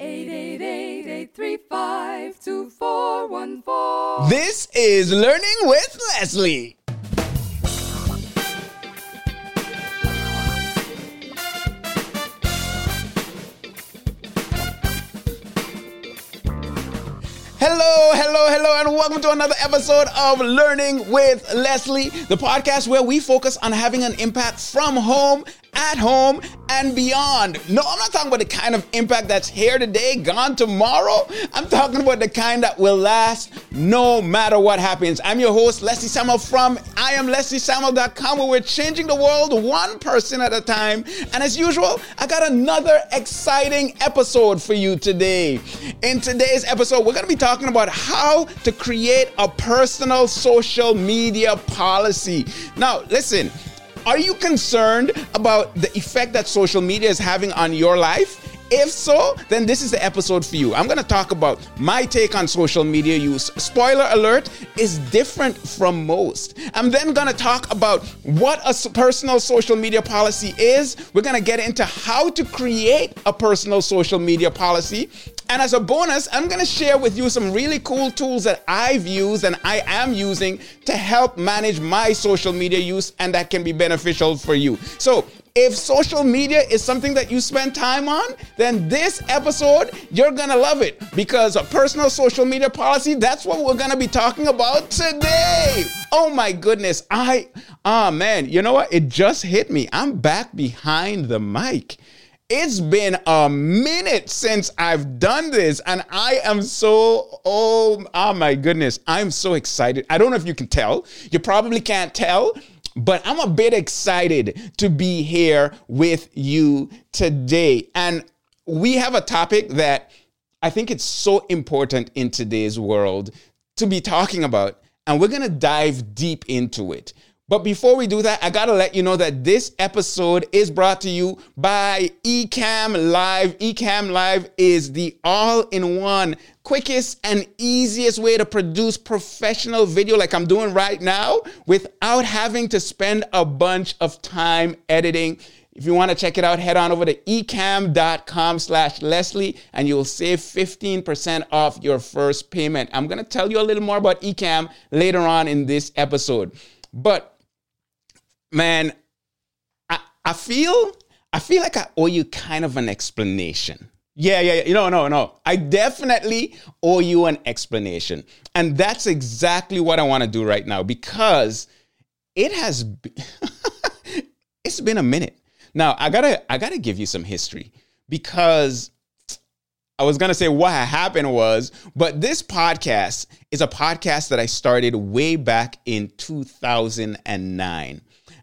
888-835-2414. This is Learning with Leslie. Hello, hello, hello, and welcome to another episode of Learning with Leslie, the podcast where we focus on having an impact from home, at home, and beyond. No, I'm not talking about the kind of impact that's here today, gone tomorrow. I'm talking about the kind that will last no matter what happens. I'm your host, Leslie Samuel from I am IamLeslieSamuel.com, where we're changing the world one person at a time. And as usual, I got another exciting episode for you today. In today's episode, we're going to be talking about how to create a personal social media policy. Now, listen. Are you concerned about the effect that social media is having on your life? If so, then this is the episode for you. I'm going to talk about my take on social media use. Spoiler alert is different from most. I'm then going to talk about what a personal social media policy is. We're going to get into how to create a personal social media policy. And as a bonus, I'm going to share with you some really cool tools that I've used and I am using to help manage my social media use and that can be beneficial for you. So, if social media is something that you spend time on, then this episode, you're gonna love it because a personal social media policy, that's what we're gonna be talking about today. Oh my goodness. I, ah, oh man, you know what? It just hit me. I'm back behind the mic. It's been a minute since I've done this, and I am so, oh, oh my goodness, I'm so excited. I don't know if you can tell. You probably can't tell, but I'm a bit excited to be here with you today. And we have a topic that I think it's so important in today's world to be talking about, and we're gonna dive deep into it. But before we do that, I gotta let you know that this episode is brought to you by Ecamm Live. Ecamm Live is the all in one, quickest, and easiest way to produce professional video like I'm doing right now without having to spend a bunch of time editing. If you want to check it out, head on over to ecamm.com slash Leslie and you'll save 15% off your first payment. I'm going to tell you a little more about Ecamm later on in this episode. But man, I, I feel I feel like I owe you kind of an explanation. Yeah, yeah, yeah. No, no, no. I definitely owe you an explanation. And that's exactly what I want to do right now because it has it's been a minute. Now, I got to I got to give you some history because I was to say what happened was, but this podcast is a podcast that I started way back in 2009.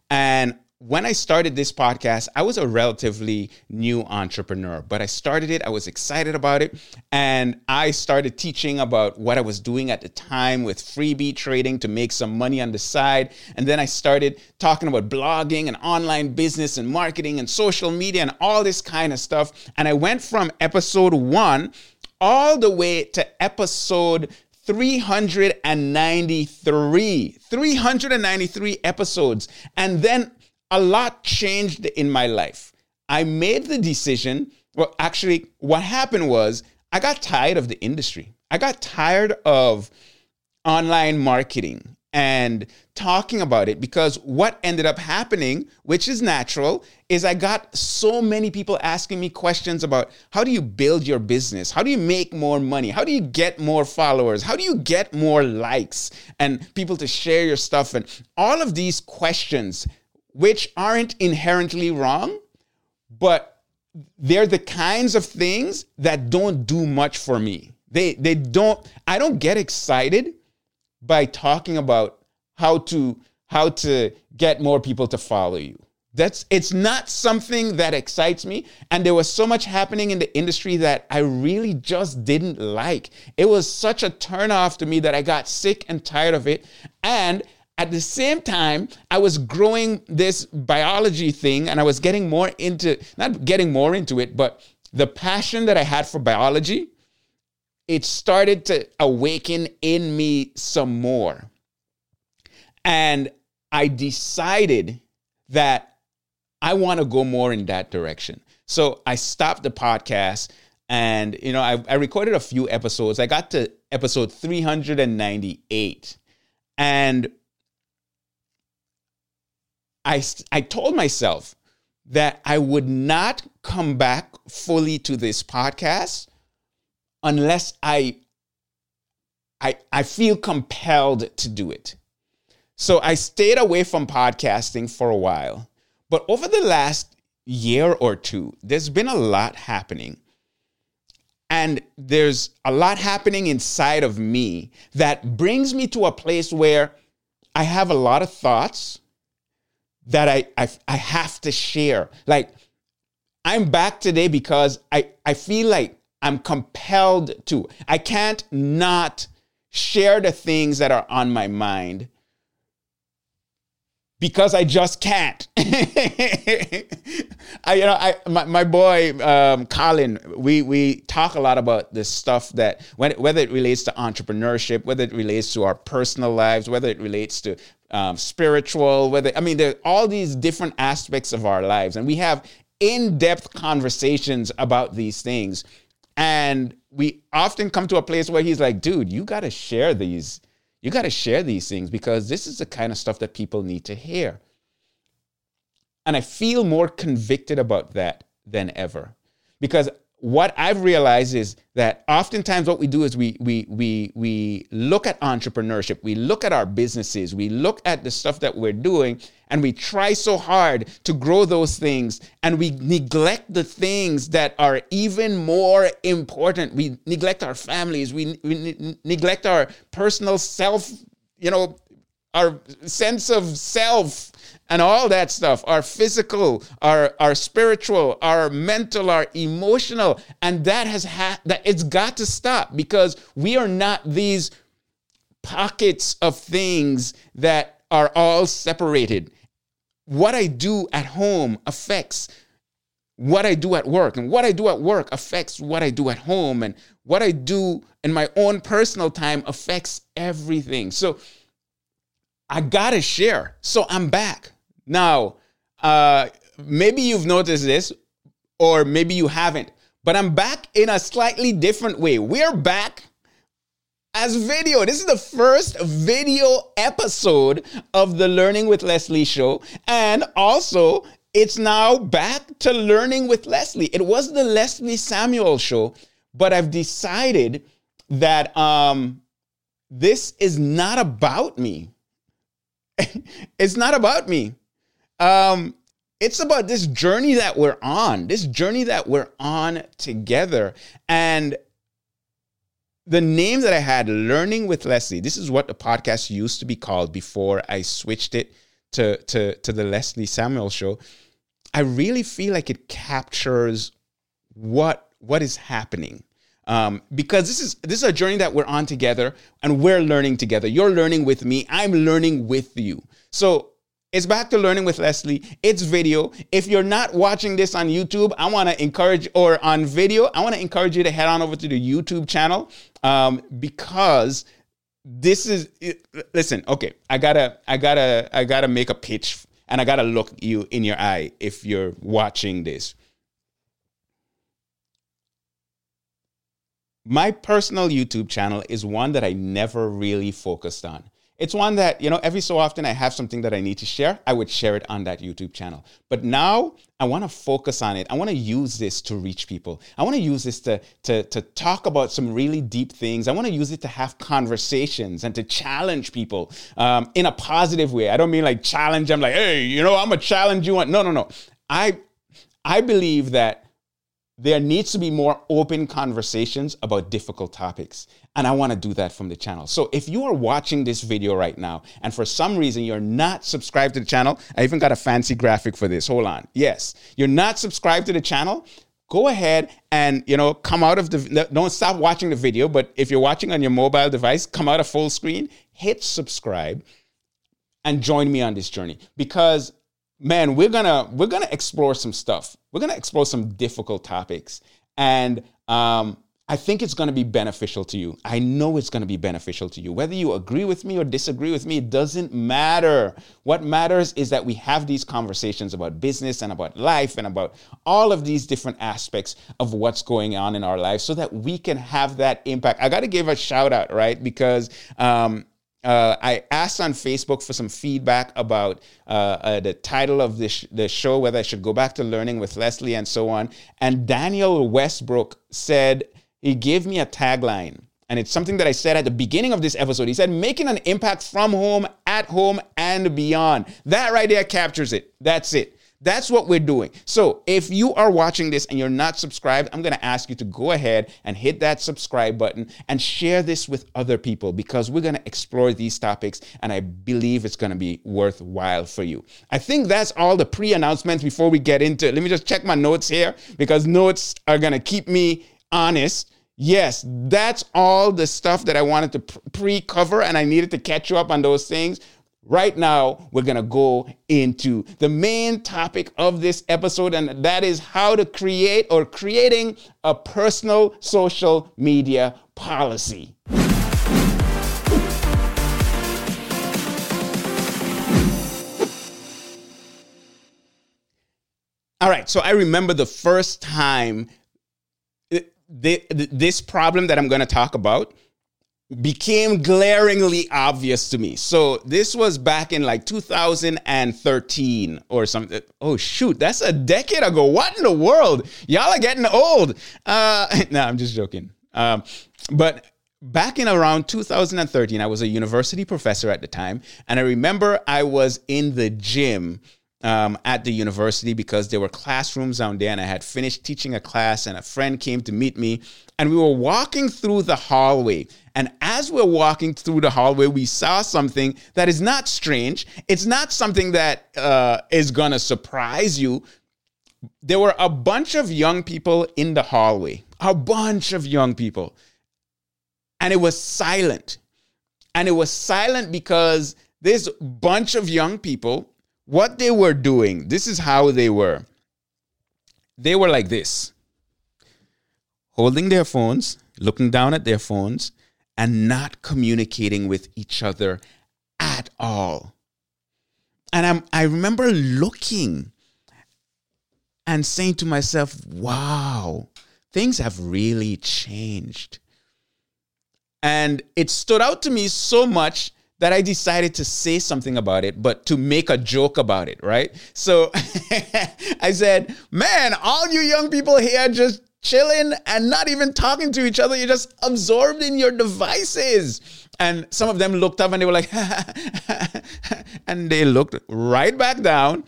And when I started this podcast, I was a relatively new entrepreneur, but I started it. I was excited about it. And I started teaching about what I was doing at the time with freebie trading to make some money on the side. And then I started talking about blogging and online business and marketing and social media and all this kind of stuff. And I went from episode one all the way to episode 393 393 episodes and then a lot changed in my life i made the decision well actually what happened was i got tired of the industry i got tired of online marketing and talking about it because what ended up happening, which is natural, is I got so many people asking me questions about how do you build your business? How do you make more money? How do you get more followers? How do you get more likes and people to share your stuff? And all of these questions, which aren't inherently wrong, but they're the kinds of things that don't do much for me. They, they don't, I don't get excited by talking about how to how to get more people to follow you. That's it's not something that excites me and there was so much happening in the industry that I really just didn't like. It was such a turnoff to me that I got sick and tired of it and at the same time, I was growing this biology thing and I was getting more into, not getting more into it, but the passion that I had for biology it started to awaken in me some more. And I decided that I want to go more in that direction. So I stopped the podcast And, you know, I, I recorded a few episodes. I got to episode 398. And I, I told myself that I would not come back fully to this podcast unless I, I, I feel compelled to do it. So I stayed away from podcasting for a while. But over the last year or two, there's been a lot happening. And there's a lot happening inside of me that brings me to a place where I have a lot of thoughts that I, I, I have to share. Like, I'm back today because I, I feel like I'm compelled to. I can't not share the things that are on my mind because I just can't. I, you know, I my, my boy um, Colin, we we talk a lot about this stuff that when whether it relates to entrepreneurship, whether it relates to our personal lives, whether it relates to um, spiritual, whether I mean, there are all these different aspects of our lives, and we have in-depth conversations about these things, and we often come to a place where he's like, "Dude, you got to share these." You got to share these things because this is the kind of stuff that people need to hear. And I feel more convicted about that than ever because what I've realized is that oftentimes what we do is we we we we look at entrepreneurship, we look at our businesses, we look at the stuff that we're doing, and we try so hard to grow those things, and we neglect the things that are even more important. We neglect our families, we, we ne- neglect our personal self, you know, our sense of self and all that stuff our physical our our spiritual our mental our emotional and that has had that it's got to stop because we are not these pockets of things that are all separated what i do at home affects what I do at work and what I do at work affects what I do at home and what I do in my own personal time affects everything. So I got to share. So I'm back. Now, uh, maybe you've noticed this, or maybe you haven't, but I'm back in a slightly different way. We're back as video. This is the first video episode of the Learning with Leslie show. And also, it's now back to Learning with Leslie. It was the Leslie Samuel show, but I've decided that um, this is not about me. it's not about me. Um, it's about this journey that we're on, this journey that we're on together. And the name that I had, Learning with Leslie, this is what the podcast used to be called before I switched it to, to, to the Leslie Samuel show. I really feel like it captures what what is happening. Um, because this is this is a journey that we're on together and we're learning together. You're learning with me. I'm learning with you. So it's back to learning with Leslie. It's video. If you're not watching this on YouTube, I want to encourage, or on video, I want to encourage you to head on over to the YouTube channel um, because this is. Listen, okay, I gotta, I gotta, I gotta make a pitch, and I gotta look you in your eye if you're watching this. My personal YouTube channel is one that I never really focused on. It's one that, you know, every so often I have something that I need to share, I would share it on that YouTube channel. But now I want to focus on it. I want to use this to reach people. I want to use this to, to, to talk about some really deep things. I want to use it to have conversations and to challenge people um, in a positive way. I don't mean like challenge them like, hey, you know, I'm a challenge you. Want. No, no, no. I, I believe that there needs to be more open conversations about difficult topics. And I want to do that from the channel. So if you are watching this video right now and for some reason you're not subscribed to the channel, I even got a fancy graphic for this. Hold on. Yes, you're not subscribed to the channel. Go ahead and you know come out of the don't stop watching the video, but if you're watching on your mobile device, come out of full screen, hit subscribe and join me on this journey because man, we're gonna we're gonna explore some stuff. We're gonna explore some difficult topics, and um, I think it's going to be beneficial to you. I know it's going to be beneficial to you. Whether you agree with me or disagree with me, it doesn't matter. What matters is that we have these conversations about business and about life and about all of these different aspects of what's going on in our life so that we can have that impact. I got to give a shout out, right? Because, um, uh, I asked on Facebook for some feedback about uh, uh, the title of this sh- the show, whether I should go back to learning with Leslie and so on. And Daniel Westbrook said he gave me a tagline. And it's something that I said at the beginning of this episode. He said, making an impact from home, at home, and beyond. That right there captures it. That's it. That's what we're doing. So if you are watching this and you're not subscribed, I'm going to ask you to go ahead and hit that subscribe button and share this with other people because we're going to explore these topics and I believe it's going to be worthwhile for you. I think that's all the pre announcements before we get into it. Let me just check my notes here because notes are going to keep me honest. Yes, that's all the stuff that I wanted to pre cover, and I needed to catch you up on those things. Right now, we're going to go into the main topic of this episode, and that is how to create or creating a personal social media policy. All right, so I remember the first time this problem that I'm going to talk about became glaringly obvious to me. So this was back in like 2013 or something. Oh shoot, that's a decade ago. What in the world? Y'all are getting old. Uh, no, I'm just joking. Um, but back in around 2013, I was a university professor at the time, and I remember I was in the gym um, at the university because there were classrooms down there and I had finished teaching a class and a friend came to meet me and we were walking through the hallway. And as we're walking through the hallway, we saw something that is not strange. It's not something that uh, is to surprise you. There were a bunch of young people in the hallway, a bunch of young people. And it was silent. And it was silent because this bunch of young people what they were doing, this is how they were. They were like this holding their phones, looking down at their phones, and not communicating with each other at all. And I'm, I remember looking and saying to myself, wow, things have really changed. And it stood out to me so much that I decided to say something about it, but to make a joke about it, right? So I said, man, all you young people here just chilling and not even talking to each other. You're just absorbed in your devices. And some of them looked up and they were like, and they looked right back down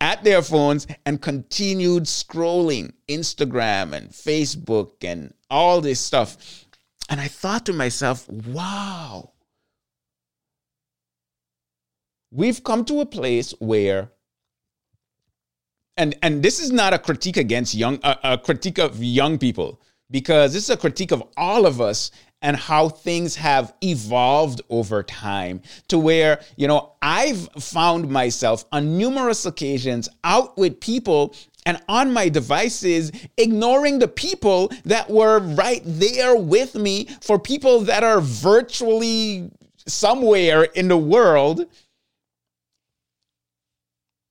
at their phones and continued scrolling Instagram and Facebook and all this stuff. And I thought to myself, wow we've come to a place where and and this is not a critique against young a, a critique of young people because this is a critique of all of us and how things have evolved over time to where, you know, I've found myself on numerous occasions out with people and on my devices, ignoring the people that were right there with me for people that are virtually somewhere in the world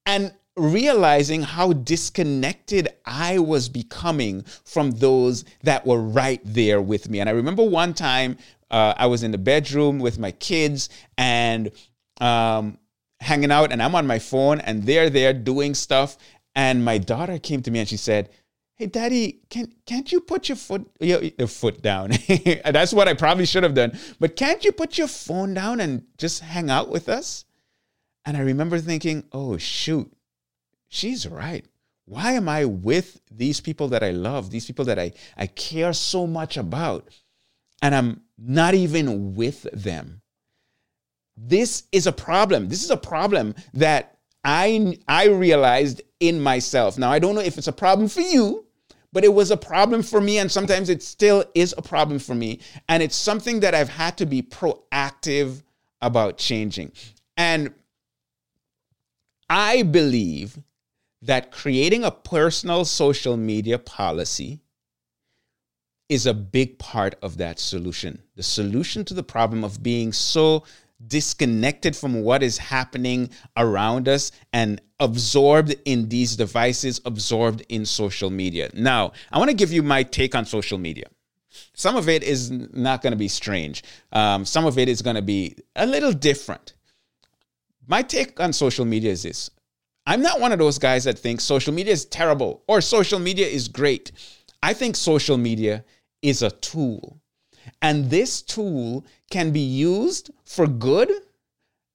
and realizing how disconnected I was becoming from those that were right there with me. And I remember one time uh, I was in the bedroom with my kids and um, hanging out, and I'm on my phone, and they're there doing stuff. And my daughter came to me and she said, Hey, Daddy, can can't you put your foot your, your foot down? That's what I probably should have done. But can't you put your phone down and just hang out with us? And I remember thinking, oh, shoot, she's right. Why am I with these people that I love, these people that I, I care so much about, and I'm not even with them? This is a problem. This is a problem that I, I realized in myself. Now, I don't know if it's a problem for you, but it was a problem for me, and sometimes it still is a problem for me. And it's something that I've had to be proactive about changing. And I believe that creating a personal social media policy is a big part of that solution. The solution to the problem of being so disconnected from what is happening around us and absorbed in these devices, absorbed in social media. Now, I want to give you my take on social media. Some of it is not going to be strange, um, some of it is going to be a little different. My take on social media is this I'm not one of those guys that thinks social media is terrible or social media is great. I think social media is a tool. And this tool can be used for good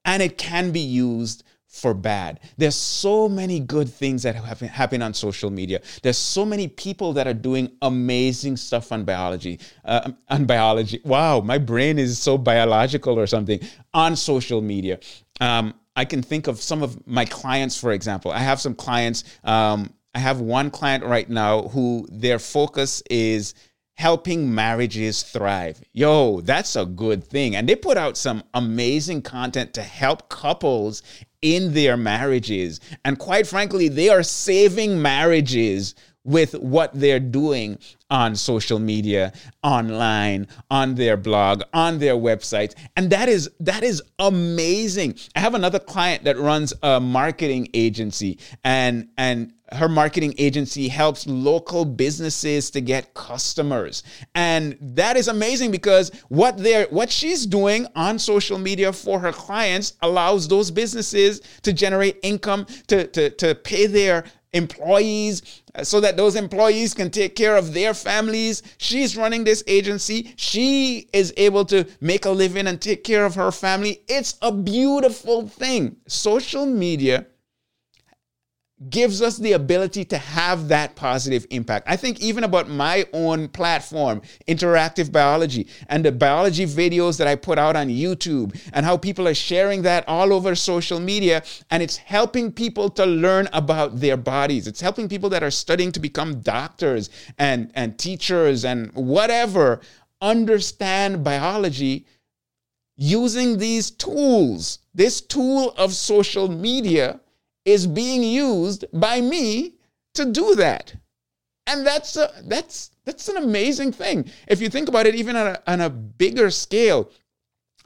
and it can be used for bad. There's so many good things that have happen on social media. There's so many people that are doing amazing stuff on biology. Uh, on biology, wow, my brain is so biological or something on social media. Um, I can think of some of my clients, for example. I have some clients. Um, I have one client right now who their focus is helping marriages thrive. Yo, that's a good thing. And they put out some amazing content to help couples in their marriages. And quite frankly, they are saving marriages with what they're doing on social media, online, on their blog, on their websites. And that is that is amazing. I have another client that runs a marketing agency and and her marketing agency helps local businesses to get customers and that is amazing because what they're what she's doing on social media for her clients allows those businesses to generate income to to, to pay their employees uh, so that those employees can take care of their families. She's running this agency. She is able to make a living and take care of her family. It's a beautiful thing. Social media gives us the ability to have that positive impact. I think even about my own platform, Interactive Biology, and the biology videos that I put out on YouTube, and how people are sharing that all over social media, and it's helping people to learn about their bodies. It's helping people that are studying to become doctors and, and teachers and whatever understand biology using these tools, this tool of social media is being used by me to do that. And that's a, that's that's an amazing thing. If you think about it, even on a, on a bigger scale,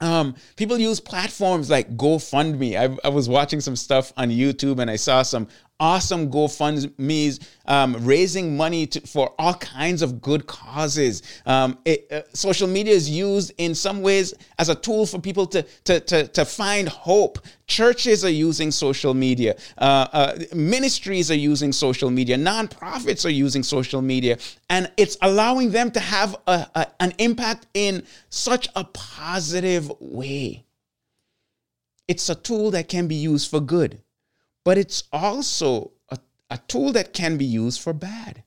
um, people use platforms like GoFundMe. I, I was watching some stuff on YouTube and I saw some awesome GoFundMe's um, raising money to, for all kinds of good causes. Um, it, uh, social media is used in some ways as a tool for people to, to, to, to find hope. Churches are using social media, uh, uh, ministries are using social media, nonprofits are using social media, and it's allowing them to have a, a, an impact in such a positive way. It's a tool that can be used for good but it's also a, a tool that can be used for bad.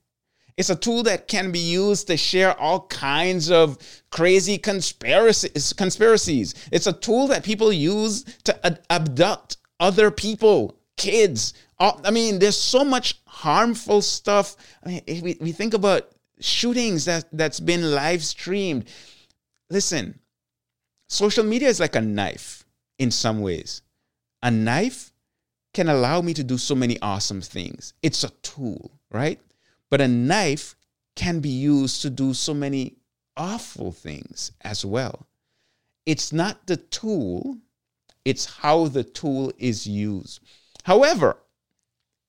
It's a tool that can be used to share all kinds of crazy conspiracies. conspiracies. It's a tool that people use to ad- abduct other people, kids. I mean, there's so much harmful stuff. I mean, we, we think about shootings that, that's been live streamed. Listen, social media is like a knife in some ways. A knife can allow me to do so many awesome things. It's a tool, right? But a knife can be used to do so many awful things as well. It's not the tool, it's how the tool is used. However,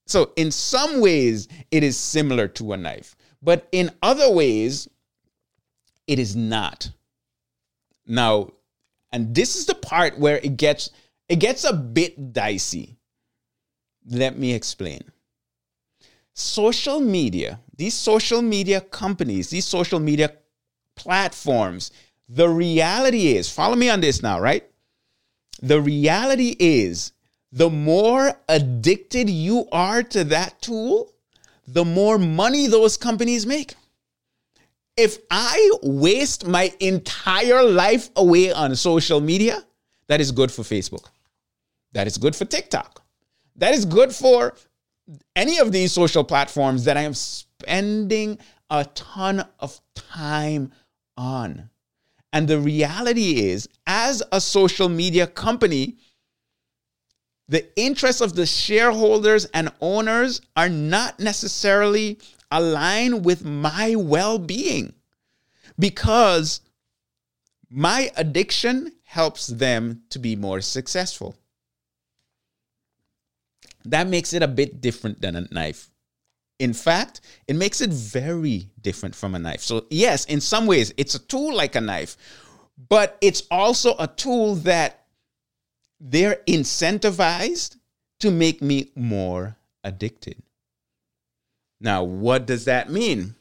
so in some ways, it is similar to a knife, but in other ways, it is not. Now, and this is the part where it gets it gets a bit dicey let me explain. Social media, these social media companies, these social media platforms, the reality is, follow me on this now, right? The reality is, the more addicted you are to that tool, the more money those companies make. If I waste my entire life away on social media, that is good for Facebook. That is good for TikTok. That is good for any of these social platforms that I am spending a ton of time on. And the reality is, as a social media company, the interests of the shareholders and owners are not necessarily aligned with my well being. because my addiction helps them to be more successful. That makes it a bit different than a knife. In fact, it makes it very different from a knife. So, yes, in some ways, it's a tool like a knife, but it's also a tool that they're incentivized to make me more addicted. Now, what does that mean?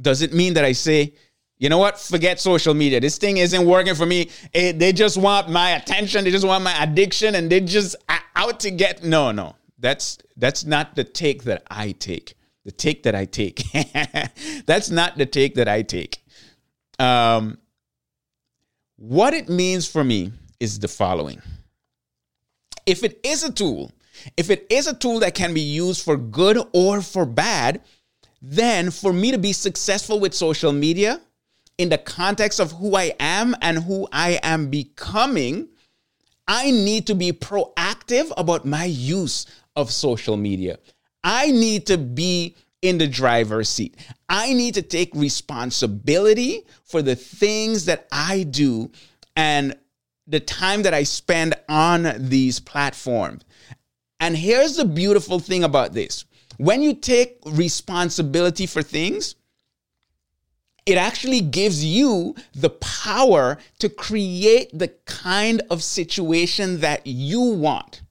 Does it mean that I say, you know what? Forget social media. This thing isn't working for me. It, they just want my attention. They just want my addiction, and they just out to get. No, no, that's that's not the take that I take. The take that I take. that's not the take that I take. Um, what it means for me is the following. If it is a tool, if it is a tool that can be used for good or for bad, then for me to be successful with social media in the context of who I am and who I am becoming, I need to be proactive about my use of social media. I need to be in the driver's seat. I need to take responsibility for the things that I do and the time that I spend on these platforms. And here's the beautiful thing about this when you take responsibility for things, it actually gives you the power to create the kind of situation that you want.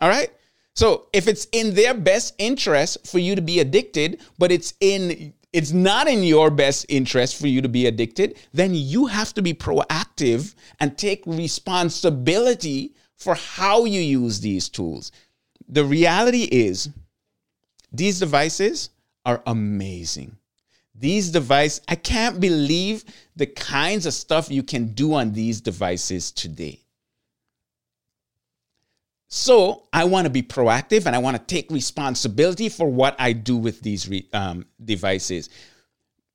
All right? So if it's in their best interest for you to be addicted, but it's in it's not in your best interest for you to be addicted, then you have to be proactive and take responsibility for how you use these tools. The reality is these devices are amazing. These devices, I can't believe the kinds of stuff you can do on these devices today. So I want to be proactive and I want to take responsibility for what I do with these re, um, devices.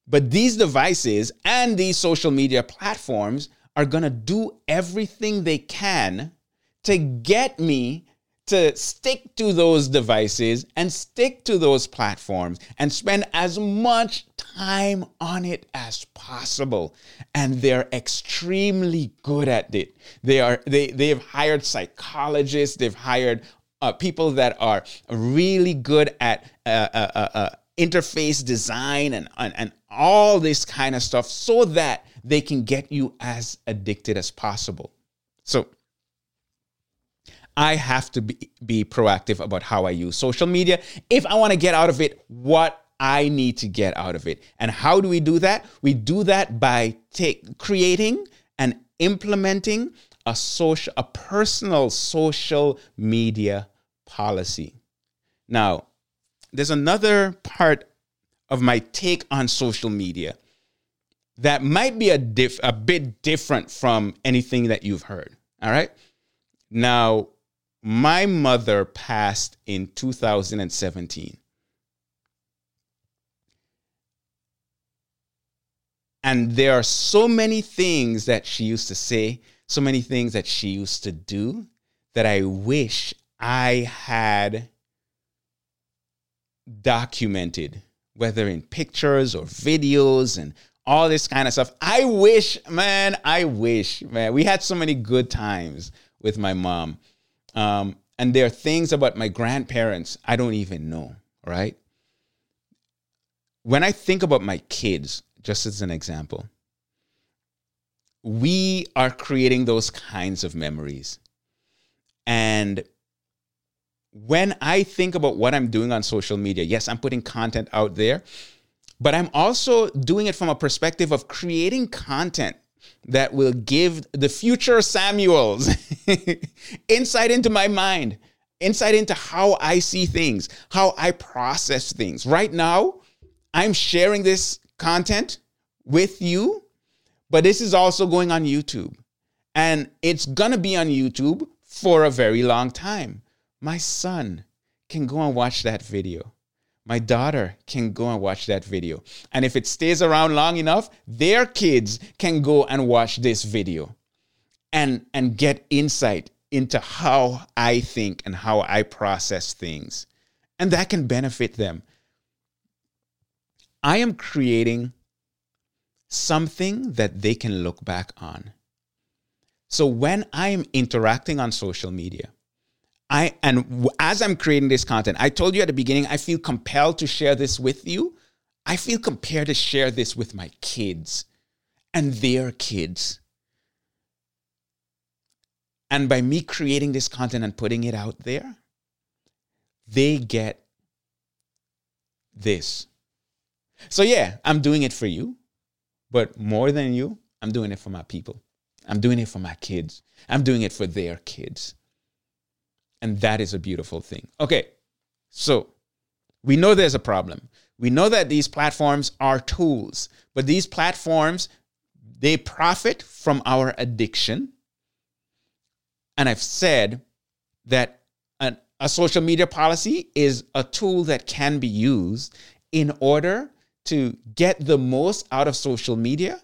But these devices and these social media platforms are going to do everything they can to get me to stick to those devices and stick to those platforms and spend as much time on it as possible. And they're extremely good at it. They are they they've hired psychologists. They've hired uh, people that are really good at uh, uh, uh, uh interface design and, and and all this kind of stuff so that they can get you as addicted as possible. So I have to be, be proactive about how I use social media. If I want to get out of it, what I need to get out of it. And how do we do that? We do that by take, creating and implementing a social a personal social media policy. Now, there's another part of my take on social media that might be a diff, a bit different from anything that you've heard. All right? Now, my mother passed in 2017. And there are so many things that she used to say, so many things that she used to do that I wish I had documented, whether in pictures or videos and all this kind of stuff. I wish, man, I wish, man. We had so many good times with my mom. Um, and there are things about my grandparents I don't even know, right? When I think about my kids, just as an example, we are creating those kinds of memories. And when I think about what I'm doing on social media, yes, I'm putting content out there, but I'm also doing it from a perspective of creating content that will give the future Samuels insight into my mind, insight into how I see things, how I process things. Right now, I'm sharing this content with you, but this is also going on YouTube. And it's going to be on YouTube for a very long time. My son can go and watch that video my daughter can go and watch that video. And if it stays around long enough, their kids can go and watch this video and, and get insight into how I think and how I process things. And that can benefit them. I am creating something that they can look back on. So when I am interacting on social media, I and as I'm creating this content, I told you at the beginning, I feel compelled to share this with you. I feel compelled to share this with my kids and their kids. And by me creating this content and putting it out there, they get this. So, yeah, I'm doing it for you, but more than you, I'm doing it for my people. I'm doing it for my kids. I'm doing it for their kids. And that is a beautiful thing. Okay, so we know there's a problem. We know that these platforms are tools, but these platforms, they profit from our addiction and I've said that an, a social media policy is a tool that can be used in order to get the most out of social media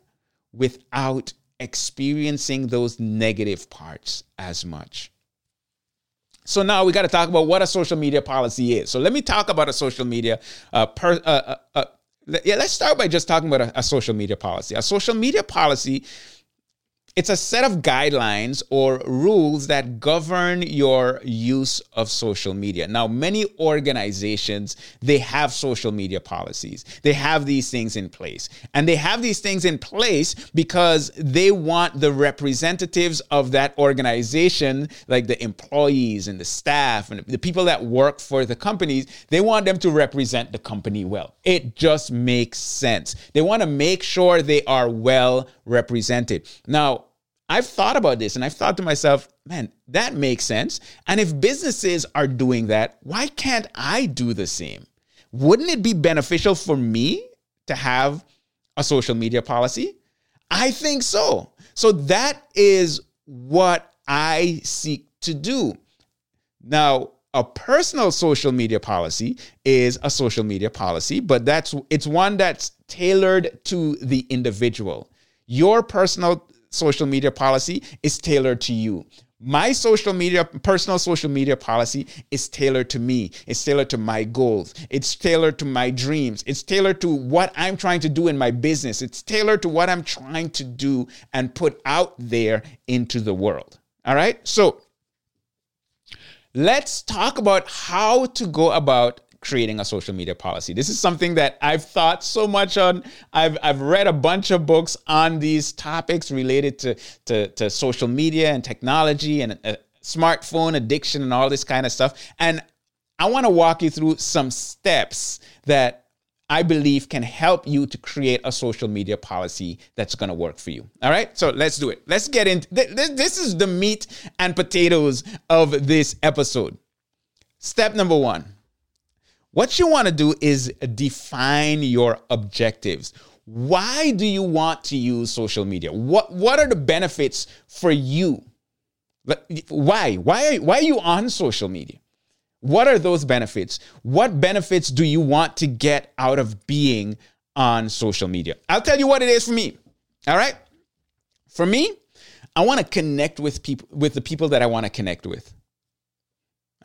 without experiencing those negative parts as much. So now we got to talk about what a social media policy is. So let me talk about a social media uh, per, uh, uh, uh yeah, let's start by just talking about a, a social media policy. A social media policy it's a set of guidelines or rules that govern your use of social media. Now, many organizations, they have social media policies. They have these things in place. And they have these things in place because they want the representatives of that organization, like the employees and the staff and the people that work for the companies, they want them to represent the company well. It just makes sense. They want to make sure they are well represented. Now, I've thought about this and I've thought to myself, man, that makes sense. And if businesses are doing that, why can't I do the same? Wouldn't it be beneficial for me to have a social media policy? I think so. So that is what I seek to do. Now, a personal social media policy is a social media policy, but that's it's one that's tailored to the individual. Your personal social media policy is tailored to you. My social media, personal social media policy is tailored to me. It's tailored to my goals. It's tailored to my dreams. It's tailored to what I'm trying to do in my business. It's tailored to what I'm trying to do and put out there into the world. All right. So let's talk about how to go about creating a social media policy. This is something that I've thought so much on. I've, I've read a bunch of books on these topics related to, to, to social media and technology and uh, smartphone addiction and all this kind of stuff. And I want to walk you through some steps that I believe can help you to create a social media policy that's going to work for you. All right. So let's do it. Let's get into this. This is the meat and potatoes of this episode. Step number one what you want to do is define your objectives. Why do you want to use social media? What what are the benefits for you? Why? Why why are you on social media? What are those benefits? What benefits do you want to get out of being on social media? I'll tell you what it is for me. All right? For me, I want to connect with people with the people that I want to connect with.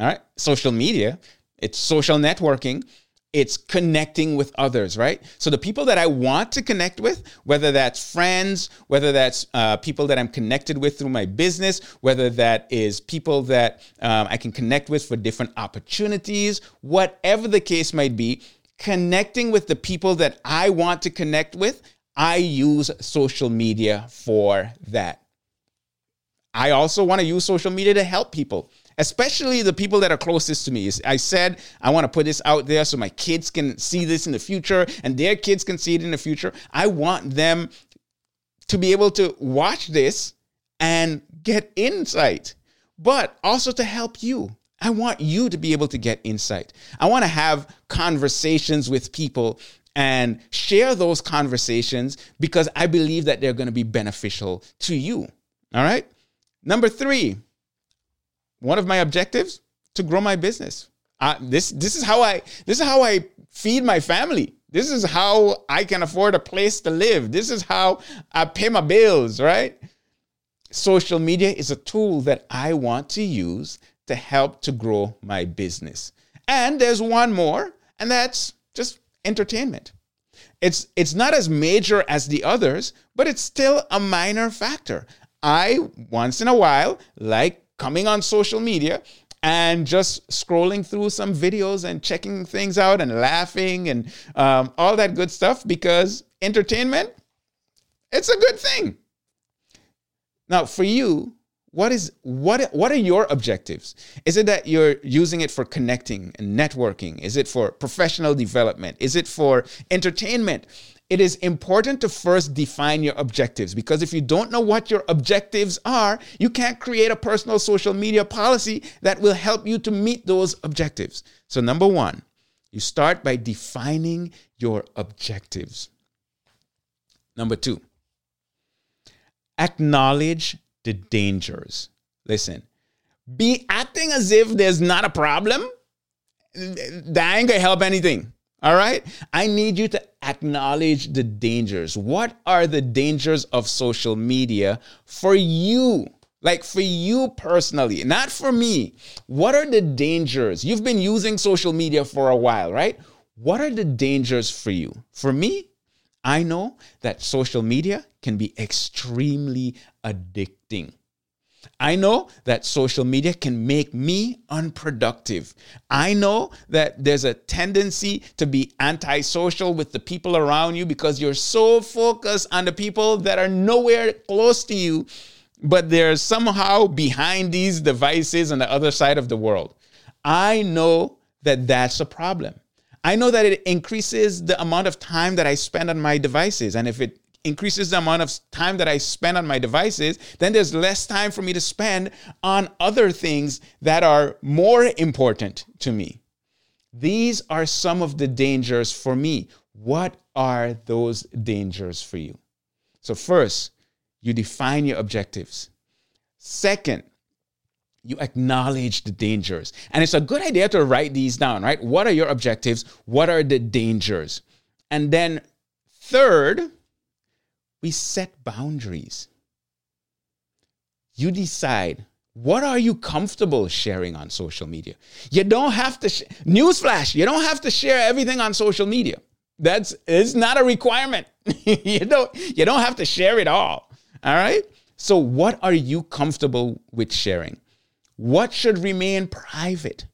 All right? Social media it's social networking, it's connecting with others, right? So the people that I want to connect with, whether that's friends, whether that's uh, people that I'm connected with through my business, whether that is people that um, I can connect with for different opportunities, whatever the case might be, connecting with the people that I want to connect with, I use social media for that. I also want to use social media to help people especially the people that are closest to me. I said I want to put this out there so my kids can see this in the future and their kids can see it in the future. I want them to be able to watch this and get insight, but also to help you. I want you to be able to get insight. I want to have conversations with people and share those conversations because I believe that they're going to be beneficial to you. All right. Number three, one of my objectives to grow my business. Uh, this this is how I this is how I feed my family. This is how I can afford a place to live. This is how I pay my bills, right? Social media is a tool that I want to use to help to grow my business. And there's one more, and that's just entertainment. It's it's not as major as the others, but it's still a minor factor. I once in a while like coming on social media and just scrolling through some videos and checking things out and laughing and um, all that good stuff because entertainment, it's a good thing. Now, for you, what is what what are your objectives? Is it that you're using it for connecting and networking? Is it for professional development? Is it for entertainment it is important to first define your objectives because if you don't know what your objectives are you can't create a personal social media policy that will help you to meet those objectives so number 1 you start by defining your objectives number 2 acknowledge the dangers. Listen, be acting as if there's not a problem. That ain't gonna help anything. All right. I need you to acknowledge the dangers. What are the dangers of social media for you? Like for you personally, not for me. What are the dangers? You've been using social media for a while, right? What are the dangers for you? For me, I know that social media can be extremely addicting. I know that social media can make me unproductive. I know that there's a tendency to be antisocial with the people around you because you're so focused on the people that are nowhere close to you, but they're somehow behind these devices on the other side of the world. I know that that's a problem. I know that it increases the amount of time that I spend on my devices. And if it increases the amount of time that I spend on my devices, then there's less time for me to spend on other things that are more important to me. These are some of the dangers for me. What are those dangers for you? So, first, you define your objectives. Second, you acknowledge the dangers. And it's a good idea to write these down, right? What are your objectives? What are the dangers? And then, third, we set boundaries. You decide what are you comfortable sharing on social media? You don't have to sh- newsflash, you don't have to share everything on social media. That's it's not a requirement. you don't you don't have to share it all. All right? So what are you comfortable with sharing? What should remain private?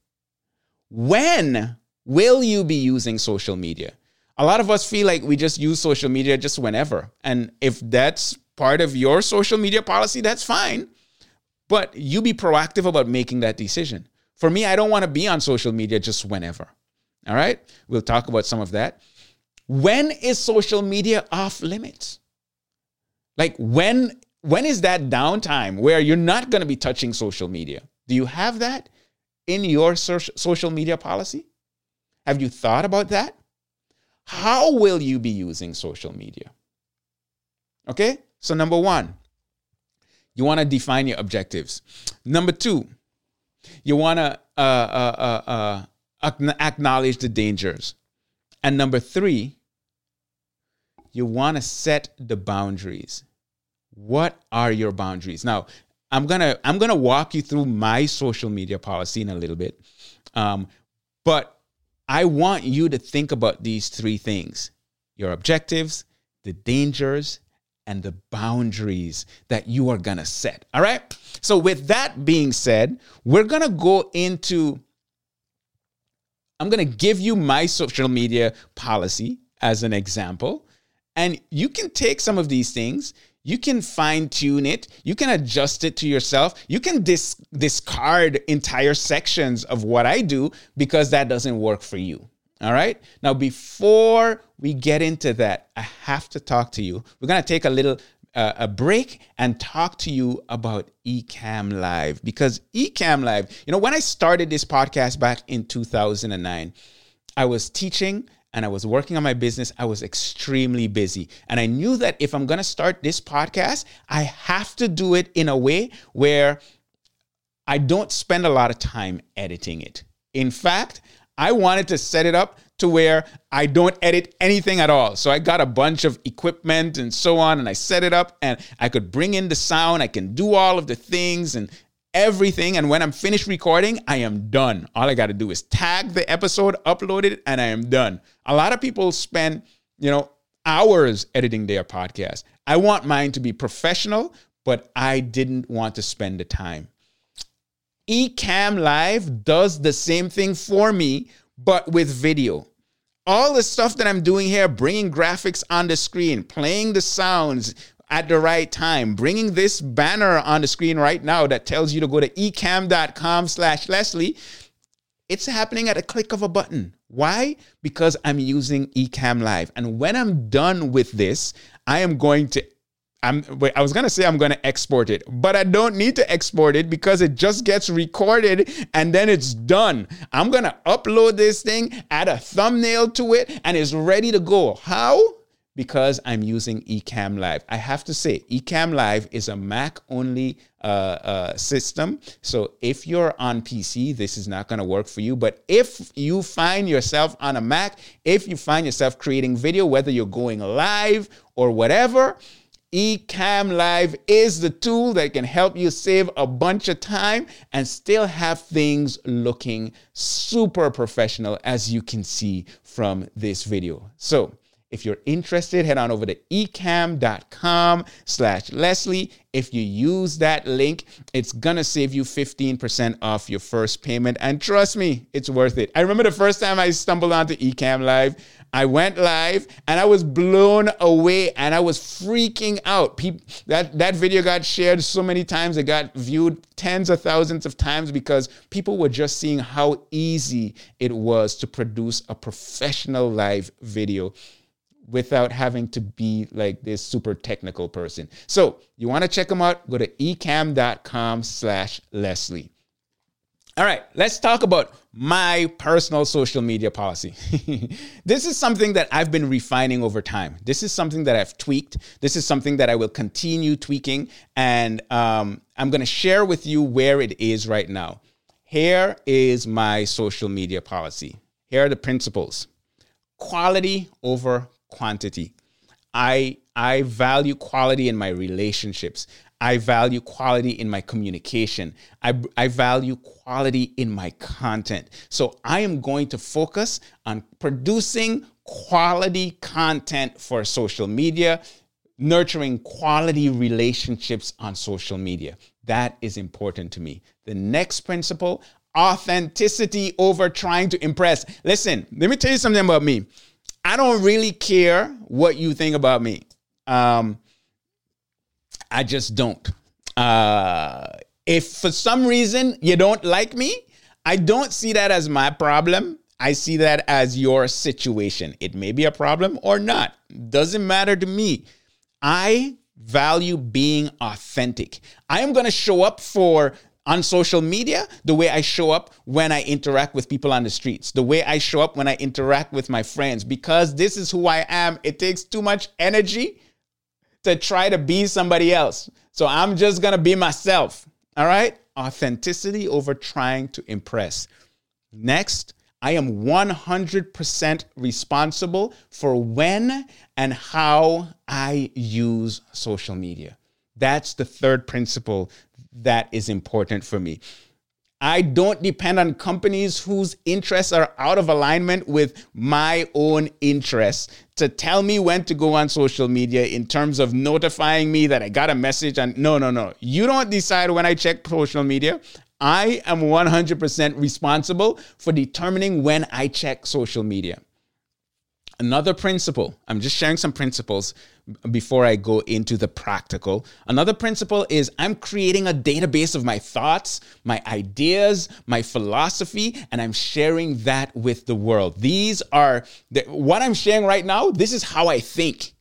When will you be using social media? A lot of us feel like we just use social media just whenever. And if that's part of your social media policy, that's fine. But you be proactive about making that decision. For me, I don't want to be on social media just whenever. All right? We'll talk about some of that. When is social media off limits? Like when when is that downtime where you're not going to be touching social media? Do you have that in your social media policy? Have you thought about that? How will you be using social media? Okay, so number one, you want to define your objectives. Number two, you want to uh, uh, uh, uh acknowledge the dangers. And number three, you want to set the boundaries. What are your boundaries? Now, I'm gonna I'm gonna walk you through my social media policy in a little bit, um, but I want you to think about these three things your objectives, the dangers, and the boundaries that you are gonna set. All right. So, with that being said, we're gonna go into, I'm gonna give you my social media policy as an example. And you can take some of these things you can fine tune it. You can adjust it to yourself. You can dis- discard entire sections of what I do because that doesn't work for you. All right. Now, before we get into that, I have to talk to you. We're going to take a little uh, a break and talk to you about Ecamm Live because Ecamm Live, you know, when I started this podcast back in 2009, I was teaching and I was working on my business, I was extremely busy. And I knew that if I'm going to start this podcast, I have to do it in a way where I don't spend a lot of time editing it. In fact, I wanted to set it up to where I don't edit anything at all. So I got a bunch of equipment and so on, and I set it up and I could bring in the sound. I can do all of the things and everything. And when I'm finished recording, I am done. All I got to do is tag the episode, upload it, and I am done. A lot of people spend you know, hours editing their podcast. I want mine to be professional, but I didn't want to spend the time. Ecamm Live does the same thing for me, but with video. All the stuff that I'm doing here, bringing graphics on the screen, playing the sounds at the right time, bringing this banner on the screen right now that tells you to go to ecamm.com slash Leslie, it's happening at a click of a button. Why? Because I'm using Ecamm Live. And when I'm done with this, I am going to I'm wait, I was gonna say I'm gonna export it, but I don't need to export it because it just gets recorded and then it's done. I'm gonna upload this thing, add a thumbnail to it, and it's ready to go. How? Because I'm using Ecamm Live. I have to say, Ecamm Live is a Mac only uh, uh, system. So if you're on PC, this is not going to work for you. But if you find yourself on a Mac, if you find yourself creating video, whether you're going live or whatever, Ecamm Live is the tool that can help you save a bunch of time and still have things looking super professional as you can see from this video. So if you're interested, head on over to ecamm.com slash Leslie. If you use that link, it's gonna save you 15% off your first payment. And trust me, it's worth it. I remember the first time I stumbled onto Ecamm Live, I went live and I was blown away and I was freaking out. People, that, that video got shared so many times, it got viewed tens of thousands of times because people were just seeing how easy it was to produce a professional live video without having to be like this super technical person. So you want to check them out, go to ecamm.com slash Leslie. All right, let's talk about my personal social media policy. this is something that I've been refining over time. This is something that I've tweaked. This is something that I will continue tweaking. And um, I'm going to share with you where it is right now. Here is my social media policy. Here are the principles quality over quantity. I, I value quality in my relationships. I value quality in my communication. I, I value quality in my content. So I am going to focus on producing quality content for social media, nurturing quality relationships on social media. That is important to me. The next principle authenticity over trying to impress. Listen, let me tell you something about me. I don't really care what you think about me. Um, I just don't. Uh, if for some reason you don't like me, I don't see that as my problem. I see that as your situation. It may be a problem or not. Doesn't matter to me. I value being authentic. I am going to show up for on social media the way I show up when I interact with people on the streets, the way I show up when I interact with my friends, because this is who I am. It takes too much energy to try to be somebody else. So I'm just going to be myself. All right? Authenticity over trying to impress. Next, I am 100% responsible for when and how I use social media. That's the third principle that is important for me. I don't depend on companies whose interests are out of alignment with my own interests to tell me when to go on social media in terms of notifying me that I got a message. And no, no, no. You don't decide when I check social media. I am 100% responsible for determining when I check social media. Another principle, I'm just sharing some principles before I go into the practical. Another principle is I'm creating a database of my thoughts, my ideas, my philosophy, and I'm sharing that with the world. These are the, what I'm sharing right now. This is how I think,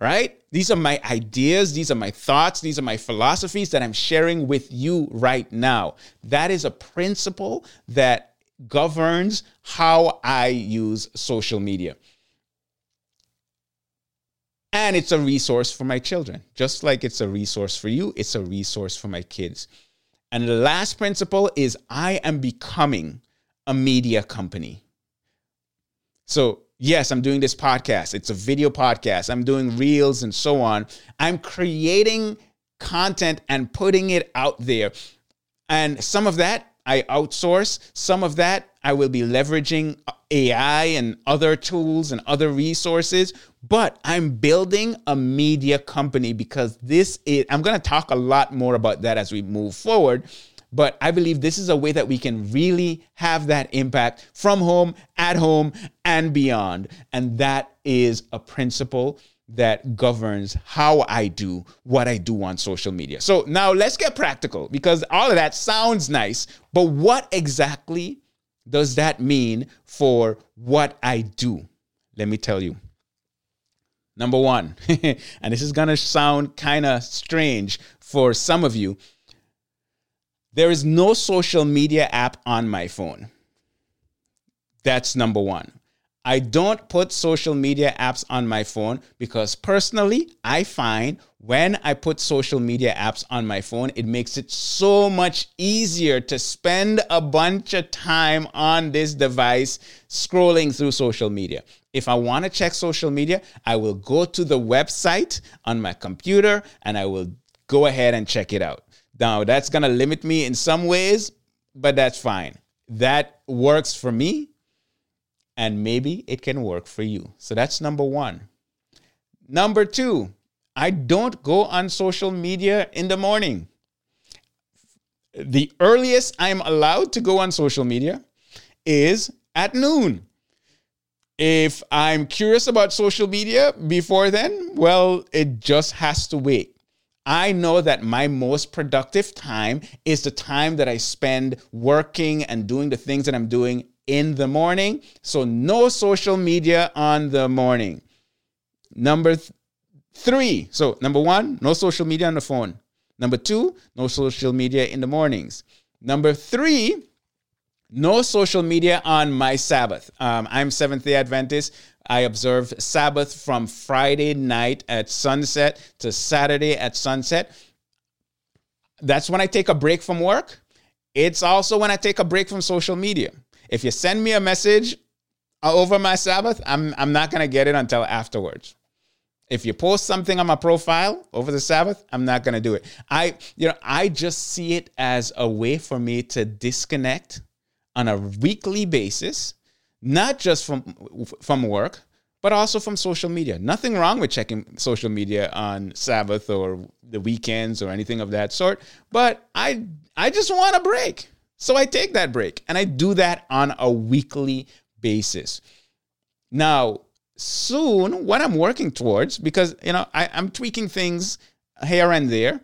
right? These are my ideas, these are my thoughts, these are my philosophies that I'm sharing with you right now. That is a principle that governs how I use social media. And it's a resource for my children. Just like it's a resource for you, it's a resource for my kids. And the last principle is I am becoming a media company. So, yes, I'm doing this podcast. It's a video podcast. I'm doing reels and so on. I'm creating content and putting it out there. And some of that I outsource, some of that I will be leveraging AI and other tools and other resources, but I'm building a media company because this is, I'm going to talk a lot more about that as we move forward. But I believe this is a way that we can really have that impact from home, at home, and beyond. And that is a principle that governs how I do what I do on social media. So now let's get practical because all of that sounds nice, but what exactly does that mean for what I do? Let me tell you. Number one, and this is gonna sound kind of strange for some of you, there is no social media app on my phone. That's number one. I don't put social media apps on my phone because personally, I find when I put social media apps on my phone, it makes it so much easier to spend a bunch of time on this device scrolling through social media. If I want to check social media, I will go to the website on my computer and I will go ahead and check it out. Now, that's going to limit me in some ways, but that's fine. That works for me and maybe it can work for you. So that's number one. Number two, I don't go on social media in the morning. The earliest I'm allowed to go on social media is at noon. If I'm curious about social media before then, well, it just has to wait. I know that my most productive time is the time that I spend working and doing the things that I'm doing in the morning. So, no social media on the morning. Number th- three. So, number one, no social media on the phone. Number two, no social media in the mornings. Number three, no social media on my Sabbath. Um, I'm Seventh day Adventist. I observe Sabbath from Friday night at sunset to Saturday at sunset. That's when I take a break from work. It's also when I take a break from social media. If you send me a message uh, over my Sabbath, I'm, I'm not going to get it until afterwards. If you post something on my profile over the Sabbath, I'm not going to do it. I, you know, I just see it as a way for me to disconnect on a weekly basis, not just from from work, but also from social media. Nothing wrong with checking social media on Sabbath or the weekends or anything of that sort, but I I just want a break. So I take that break and I do that on a weekly basis. Now, soon, what I'm working towards, because you know, I, I'm tweaking things here and there.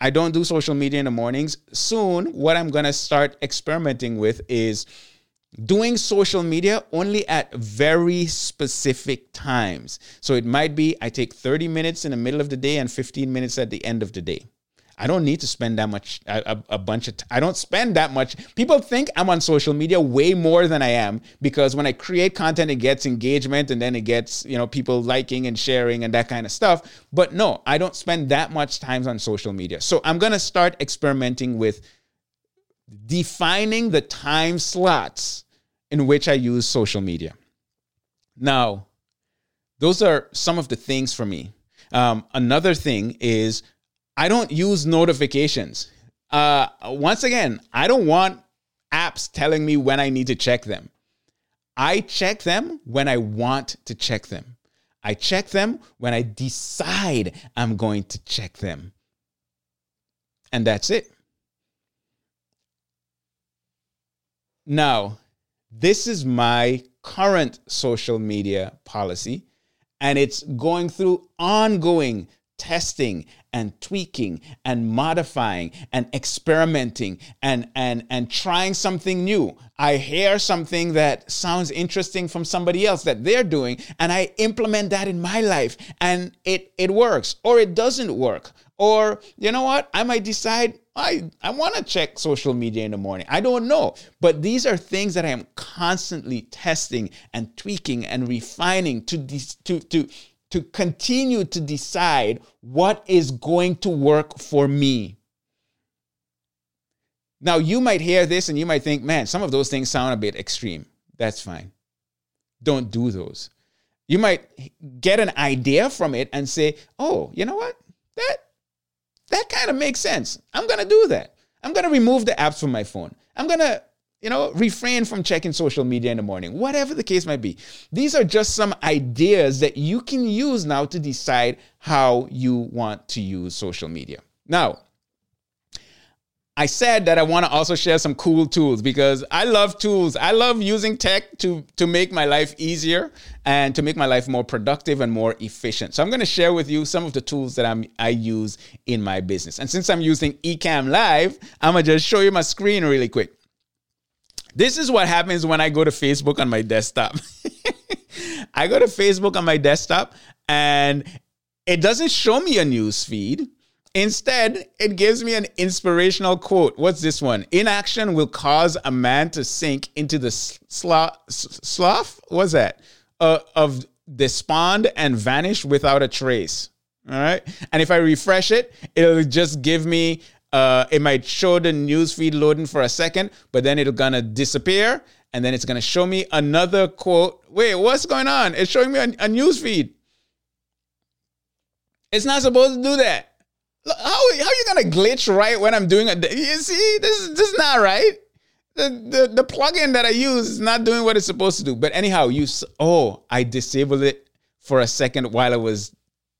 I don't do social media in the mornings. Soon, what I'm gonna start experimenting with is doing social media only at very specific times. So it might be I take 30 minutes in the middle of the day and 15 minutes at the end of the day. I don't need to spend that much, a, a bunch of, t- I don't spend that much. People think I'm on social media way more than I am because when I create content, it gets engagement and then it gets, you know, people liking and sharing and that kind of stuff. But no, I don't spend that much time on social media. So I'm going to start experimenting with defining the time slots in which I use social media. Now, those are some of the things for me. Um, another thing is I don't use notifications. Uh, once again, I don't want apps telling me when I need to check them. I check them when I want to check them. I check them when I decide I'm going to check them. And that's it. Now, this is my current social media policy, and it's going through ongoing testing and tweaking and modifying and experimenting and and and trying something new i hear something that sounds interesting from somebody else that they're doing and i implement that in my life and it it works or it doesn't work or you know what i might decide I, I want to check social media in the morning. I don't know. But these are things that I am constantly testing and tweaking and refining to, to, to, to continue to decide what is going to work for me. Now, you might hear this and you might think, man, some of those things sound a bit extreme. That's fine. Don't do those. You might get an idea from it and say, oh, you know what? That that kind of makes sense. I'm going to do that. I'm going to remove the apps from my phone. I'm going to you know, refrain from checking social media in the morning, whatever the case might be. These are just some ideas that you can use now to decide how you want to use social media. Now, I said that I want to also share some cool tools because I love tools. I love using tech to, to make my life easier and to make my life more productive and more efficient. So I'm going to share with you some of the tools that I'm, I use in my business. And since I'm using Ecamm Live, I'm going to just show you my screen really quick. This is what happens when I go to Facebook on my desktop. I go to Facebook on my desktop and it doesn't show me a news feed Instead, it gives me an inspirational quote. What's this one? Inaction will cause a man to sink into the slough. Slough? What's that? Uh, of despond and vanish without a trace. All right. And if I refresh it, it'll just give me. Uh, it might show the news feed loading for a second, but then it'll gonna disappear, and then it's gonna show me another quote. Wait, what's going on? It's showing me a, a news feed. It's not supposed to do that. How, how are you gonna glitch right when I'm doing it? You see, this is this is not right. The, the the plugin that I use is not doing what it's supposed to do. But anyhow, you oh, I disabled it for a second while I was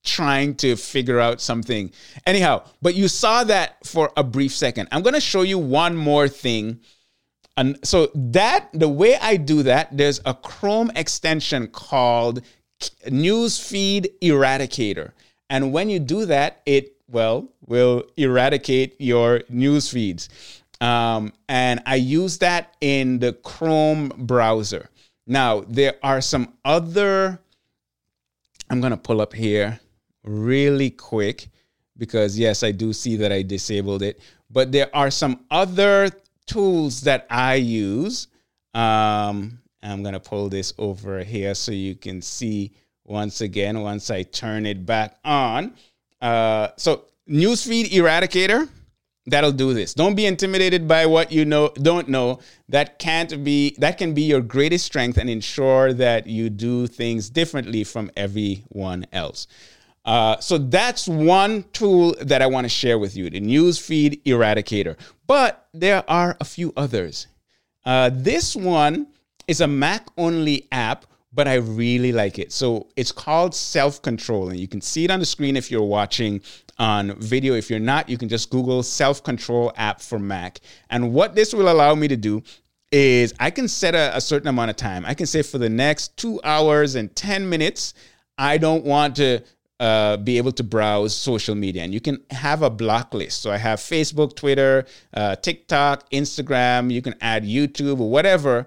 trying to figure out something. Anyhow, but you saw that for a brief second. I'm gonna show you one more thing. And so that the way I do that, there's a Chrome extension called Newsfeed Eradicator. And when you do that, it well, will eradicate your news feeds. Um, and I use that in the Chrome browser. Now, there are some other, I'm going to pull up here really quick because, yes, I do see that I disabled it. But there are some other tools that I use. Um, I'm to pull this over here so you can see once again once I turn it back on. Uh, so newsfeed eradicator, that'll do this. Don't be intimidated by what you know don't know. That can't be that can be your greatest strength and ensure that you do things differently from everyone else. Uh, so that's one tool that I want to share with you, the newsfeed eradicator. But there are a few others. Uh, this one is a Mac only app but I really like it. So it's called Self Control, and you can see it on the screen if you're watching on video. If you're not, you can just Google Self Control app for Mac. And what this will allow me to do is I can set a, a certain amount of time. I can say for the next two hours and 10 minutes, I don't want to uh, be able to browse social media and you can have a block list. So I have Facebook, Twitter, uh, TikTok, Instagram, you can add YouTube or whatever.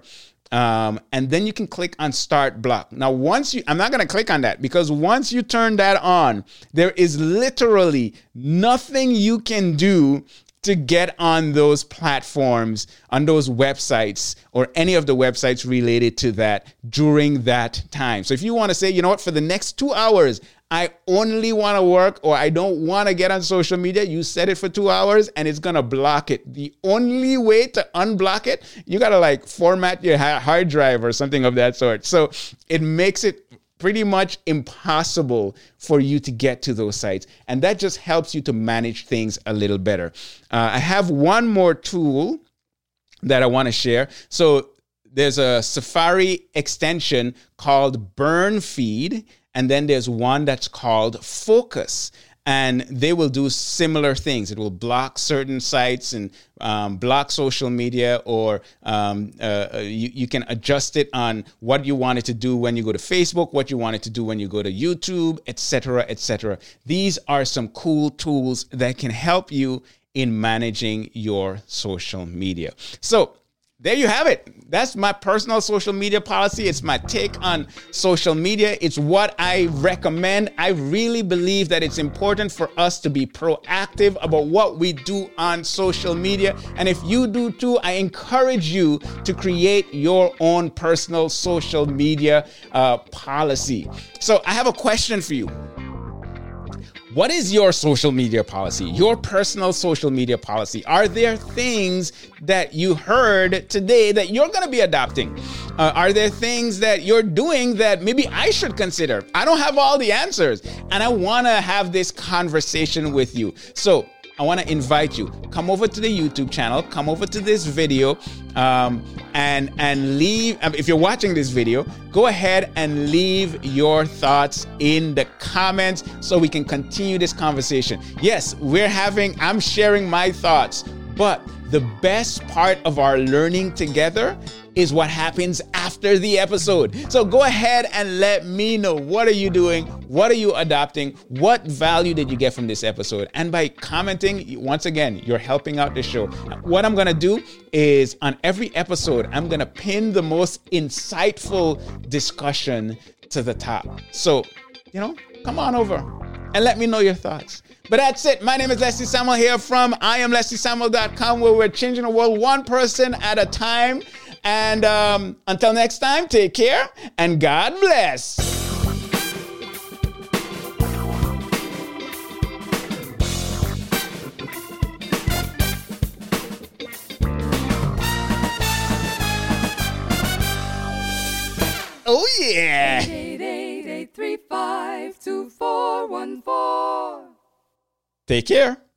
Um, and then you can click on start block. Now, once you, I'm not going to click on that because once you turn that on, there is literally nothing you can do to get on those platforms, on those websites, or any of the websites related to that during that time. So if you want to say, you know what, for the next two hours, I only want to work or I don't want to get on social media, you set it for two hours and it's going to block it. The only way to unblock it, you got to like format your hard drive or something of that sort. So it makes it pretty much impossible for you to get to those sites. And that just helps you to manage things a little better. Uh, I have one more tool that I want to share. So there's a Safari extension called Burn Feed and then there's one that's called Focus. And they will do similar things. It will block certain sites and um, block social media, or um, uh, uh you, you can adjust it on what you want it to do when you go to Facebook, what you want it to do when you go to YouTube, etc., etc. These are some cool tools that can help you in managing your social media. So, there you have it. That's my personal social media policy. It's my take on social media. It's what I recommend. I really believe that it's important for us to be proactive about what we do on social media. And if you do too, I encourage you to create your own personal social media uh, policy. So I have a question for you. What is your social media policy? Your personal social media policy? Are there things that you heard today that you're going to be adopting? Uh, are there things that you're doing that maybe I should consider? I don't have all the answers, and I want to have this conversation with you. So, I want to invite you come over to the YouTube channel, come over to this video, um, and and leave. Um, if you're watching this video, go ahead and leave your thoughts in the comments so we can continue this conversation. Yes, we're having. I'm sharing my thoughts, but the best part of our learning together is what happens after the episode. So go ahead and let me know what are you doing? What are you adopting? What value did you get from this episode? And by commenting, once again, you're helping out the show. What I'm going to do is on every episode, I'm going to pin the most insightful discussion to the top. So, you know, come on over and let me know your thoughts. But that's it. My name is Leslie Samuel here from IamLeslieSamuel.com, where we're changing the world one person at a time. And um, until next time, take care and God bless. Oh yeah. 888 Take care.